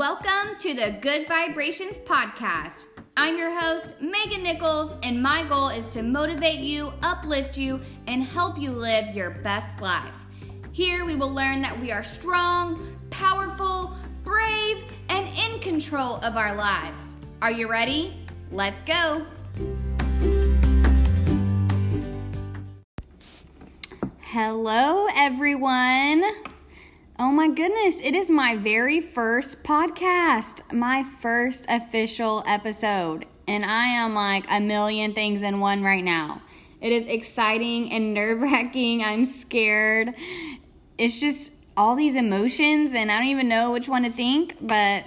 Welcome to the Good Vibrations Podcast. I'm your host, Megan Nichols, and my goal is to motivate you, uplift you, and help you live your best life. Here we will learn that we are strong, powerful, brave, and in control of our lives. Are you ready? Let's go. Hello, everyone. Oh my goodness, it is my very first podcast, my first official episode. And I am like a million things in one right now. It is exciting and nerve wracking. I'm scared. It's just all these emotions, and I don't even know which one to think, but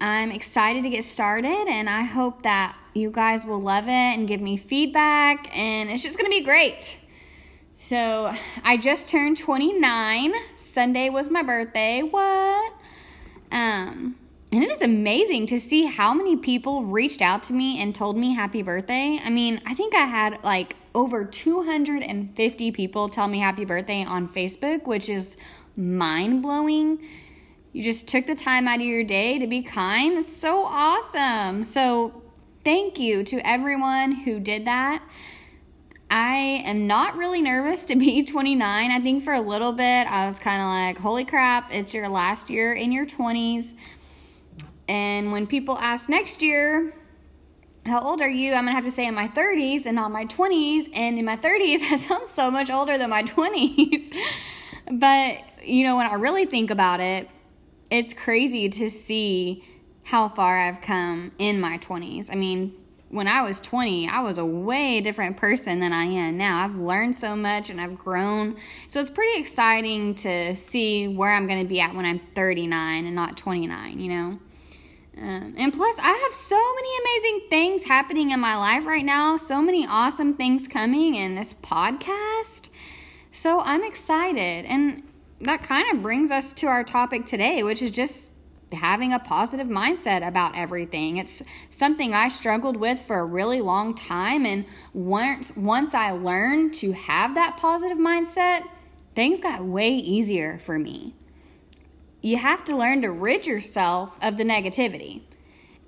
I'm excited to get started. And I hope that you guys will love it and give me feedback. And it's just going to be great. So I just turned 29. Sunday was my birthday. What? Um, and it is amazing to see how many people reached out to me and told me happy birthday. I mean, I think I had like over 250 people tell me happy birthday on Facebook, which is mind blowing. You just took the time out of your day to be kind. It's so awesome. So, thank you to everyone who did that. I am not really nervous to be 29. I think for a little bit I was kind of like, holy crap, it's your last year in your 20s. And when people ask next year, how old are you? I'm to have to say in my 30s and not my 20s. And in my 30s, I sound so much older than my 20s. but, you know, when I really think about it, it's crazy to see how far I've come in my 20s. I mean, when I was 20, I was a way different person than I am now. I've learned so much and I've grown. So it's pretty exciting to see where I'm going to be at when I'm 39 and not 29, you know? Um, and plus, I have so many amazing things happening in my life right now, so many awesome things coming in this podcast. So I'm excited. And that kind of brings us to our topic today, which is just having a positive mindset about everything. It's something I struggled with for a really long time and once once I learned to have that positive mindset, things got way easier for me. You have to learn to rid yourself of the negativity.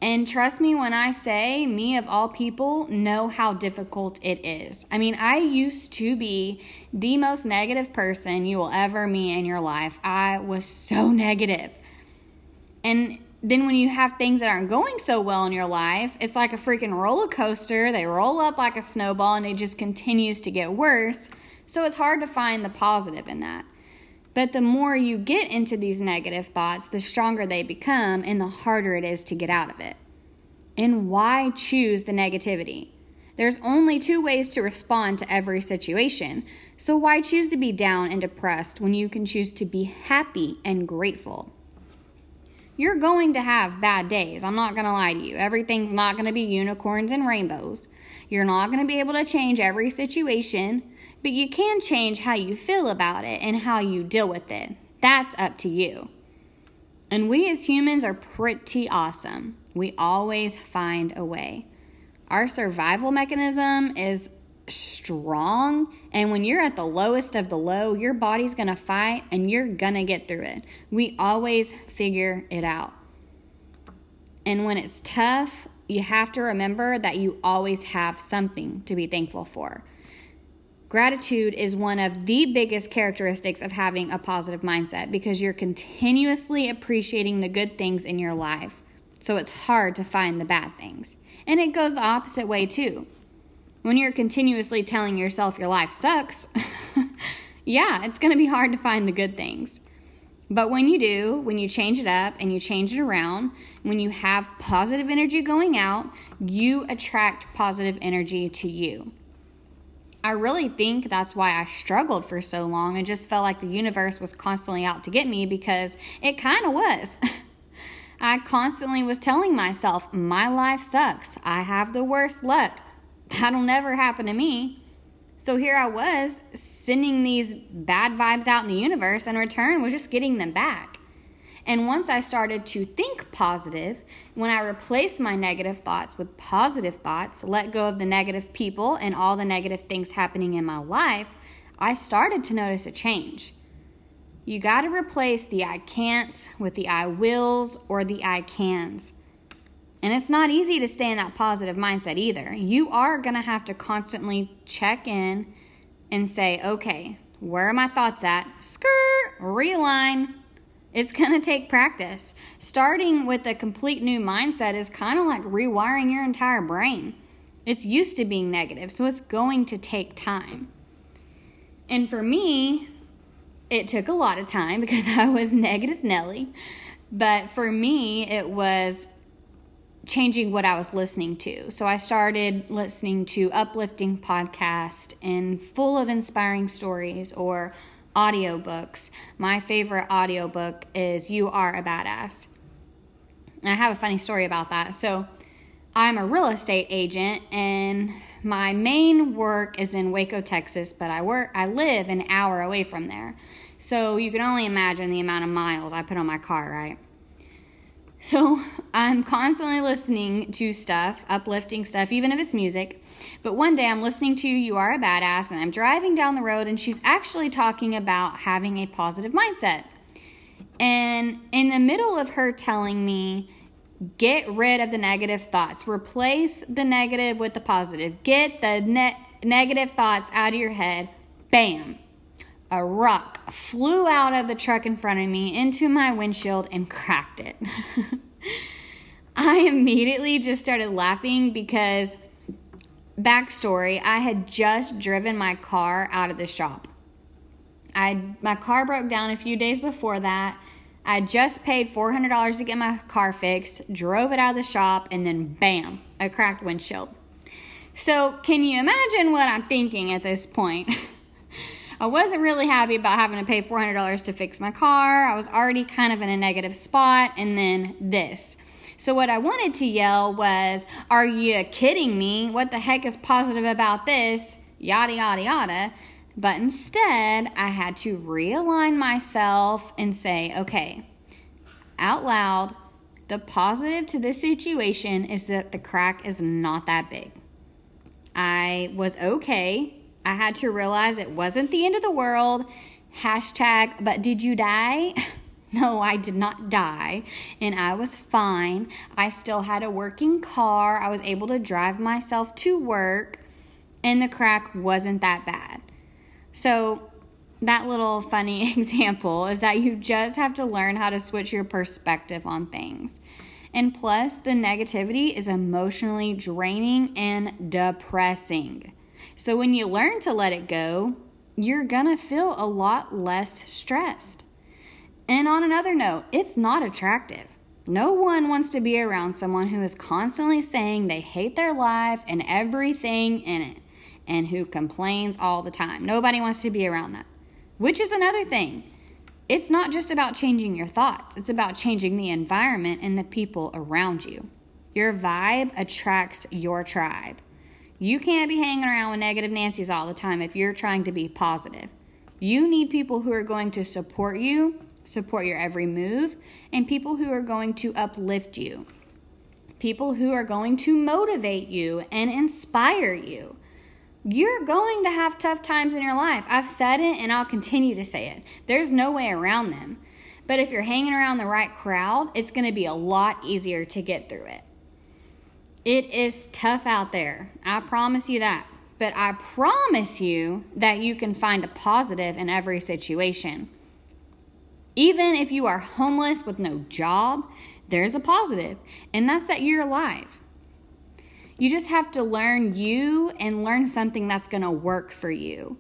And trust me when I say, me of all people know how difficult it is. I mean, I used to be the most negative person you will ever meet in your life. I was so negative. And then when you have things that aren't going so well in your life, it's like a freaking roller coaster. They roll up like a snowball and it just continues to get worse. So it's hard to find the positive in that. But the more you get into these negative thoughts, the stronger they become and the harder it is to get out of it. And why choose the negativity? There's only two ways to respond to every situation. So why choose to be down and depressed when you can choose to be happy and grateful? You're going to have bad days. I'm not going to lie to you. Everything's not going to be unicorns and rainbows. You're not going to be able to change every situation, but you can change how you feel about it and how you deal with it. That's up to you. And we as humans are pretty awesome. We always find a way. Our survival mechanism is strong. And when you're at the lowest of the low, your body's going to fight and you're going to get through it. We always figure it out. And when it's tough, you have to remember that you always have something to be thankful for. Gratitude is one of the biggest characteristics of having a positive mindset because you're continuously appreciating the good things in your life. So it's hard to find the bad things. And it goes the opposite way too. When you're continuously telling yourself your life sucks, yeah, it's going to be hard to find the good things. But when you do, when you change it up and you change it around, when you have positive energy going out, you attract positive energy to you. I really think that's why I struggled for so long and just felt like the universe was constantly out to get me because it kind of was. I constantly was telling myself, my life sucks. I have the worst luck. That'll never happen to me. So here I was sending these bad vibes out in the universe, and in return was just getting them back. And once I started to think positive, when I replaced my negative thoughts with positive thoughts, let go of the negative people and all the negative things happening in my life, I started to notice a change. You got to replace the I can'ts with the I wills or the I cans. And it's not easy to stay in that positive mindset either. You are going to have to constantly check in and say, okay, where are my thoughts at? Skirt, realign. It's going to take practice. Starting with a complete new mindset is kind of like rewiring your entire brain. It's used to being negative, so it's going to take time. And for me, it took a lot of time because I was negative Nelly. But for me, it was changing what I was listening to. So I started listening to uplifting podcasts and full of inspiring stories or audiobooks. My favorite audiobook is You Are a Badass. And I have a funny story about that. So I'm a real estate agent and my main work is in Waco, Texas, but I work I live an hour away from there. So you can only imagine the amount of miles I put on my car, right? So I'm constantly listening to stuff, uplifting stuff, even if it's music. But one day I'm listening to You Are a Badass, and I'm driving down the road, and she's actually talking about having a positive mindset. And in the middle of her telling me, get rid of the negative thoughts, replace the negative with the positive, get the ne- negative thoughts out of your head, bam, a rock flew out of the truck in front of me into my windshield and cracked it. I immediately just started laughing because, backstory, I had just driven my car out of the shop. I my car broke down a few days before that. I just paid $400 to get my car fixed, drove it out of the shop, and then bam, a cracked windshield. So, can you imagine what I'm thinking at this point? I wasn't really happy about having to pay $400 to fix my car. I was already kind of in a negative spot, and then this. So, what I wanted to yell was, Are you kidding me? What the heck is positive about this? Yada, yada, yada. But instead, I had to realign myself and say, Okay, out loud, the positive to this situation is that the crack is not that big. I was okay I had to realize it wasn't the end of the world. Hashtag, but did you die? No, I did not die, and I was fine. I still had a working car. I was able to drive myself to work, and the crack wasn't that bad. So, that little funny example is that you just have to learn how to switch your perspective on things. And plus, the negativity is emotionally draining and depressing. So when you learn to let it go, you're gonna feel a lot less stressed. And on another note, it's not attractive. No one wants to be around someone who is constantly saying they hate their life and everything in it and who complains all the time. Nobody wants to be around that. Which is another thing. It's not just about changing your thoughts, it's about changing the environment and the people around you. Your vibe attracts your tribe. You can't be hanging around with negative Nancy's all the time if you're trying to be positive. You need people who are going to support you, support your every move, and people who are going to uplift you. People who are going to motivate you and inspire you. You're going to have tough times in your life. I've said it and I'll continue to say it. There's no way around them. But if you're hanging around the right crowd, it's going to be a lot easier to get through it. It is tough out there. I promise you that. But I promise you that you can find a positive in every situation. Even if you are homeless with no job, there's a positive, and that's that you're alive. You just have to learn you and learn something that's going to work for you.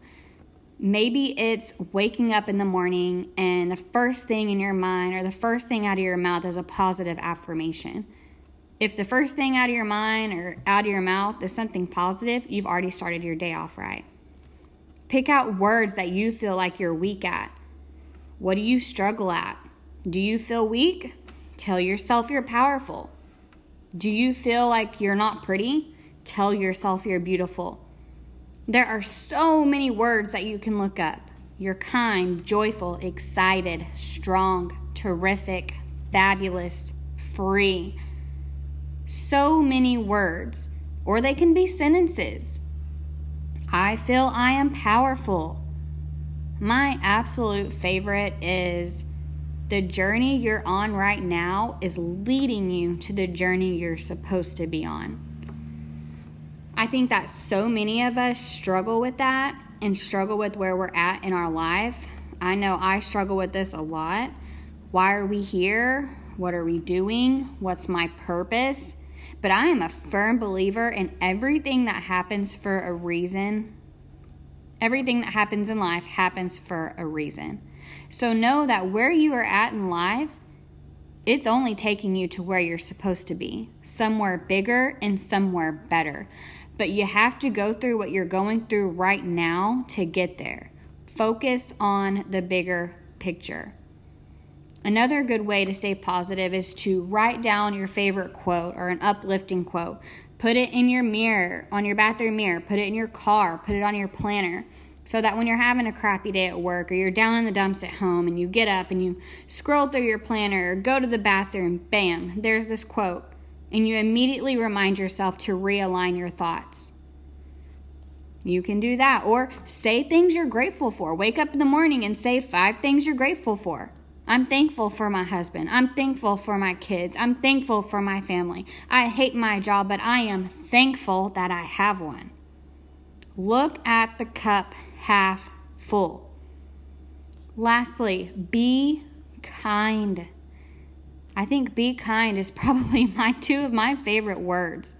Maybe it's waking up in the morning and the first thing in your mind or the first thing out of your mouth is a positive affirmation. If the first thing out of your mind or out of your mouth is something positive, you've already started your day off right. Pick out words that you feel like you're weak at. What do you struggle at? Do you feel weak? Tell yourself you're powerful. Do you feel like you're not pretty? Tell yourself you're beautiful. There are so many words that you can look up. You're kind, joyful, excited, strong, terrific, fabulous, free so many words, or they can be sentences. I feel I am powerful. My absolute favorite is the journey you're on right now is leading you to the journey you're supposed to be on. I think that so many of us struggle with that and struggle with where we're at in our life. I know I struggle with this a lot. Why are we here? What are we doing? What's my purpose? But I am a firm believer in everything that happens for a reason. Everything that happens in life happens for a reason. So know that where you are at in life, it's only taking you to where you're supposed to be, somewhere bigger and somewhere better. But you have to go through what you're going through right now to get there. Focus on the bigger picture. Another good way to stay positive is to write down your favorite quote or an uplifting quote. Put it in your mirror, on your bathroom mirror, put it in your car, put it on your planner. So that when you're having a crappy day at work or you're down in the dumps at home and you get up and you scroll through your planner or go to the bathroom, bam, there's this quote. And you immediately remind yourself to realign your thoughts. You can do that. Or say things you're grateful for. Wake up in the morning and say five things you're grateful for. I'm thankful for my husband. I'm thankful for my kids. I'm thankful for my family. I hate my job, but I am thankful that I have one. Look at the cup half full. Lastly, be kind. I think be kind is probably my two of my favorite words.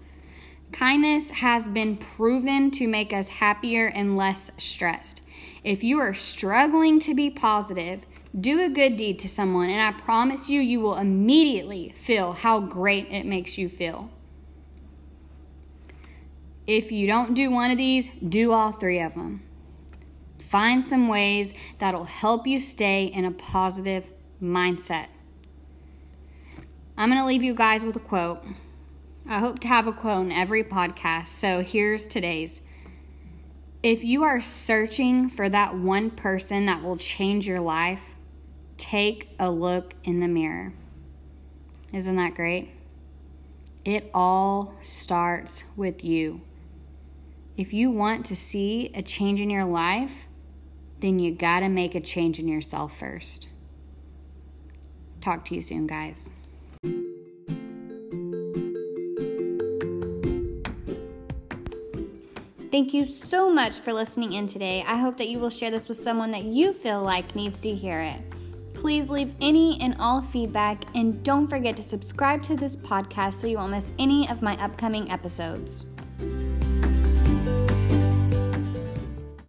Kindness has been proven to make us happier and less stressed. If you are struggling to be positive, do a good deed to someone, and I promise you, you will immediately feel how great it makes you feel. If you don't do one of these, do all three of them. Find some ways that'll help you stay in a positive mindset. I'm going to leave you guys with a quote. I hope to have a quote in every podcast, so here's today's. If you are searching for that one person that will change your life, Take a look in the mirror. Isn't that great? It all starts with you. If you want to see a change in your life, then you got to make a change in yourself first. Talk to you soon, guys. Thank you so much for listening in today. I hope that you will share this with someone that you feel like needs to hear it. Please leave any and all feedback and don't forget to subscribe to this podcast so you won't miss any of my upcoming episodes.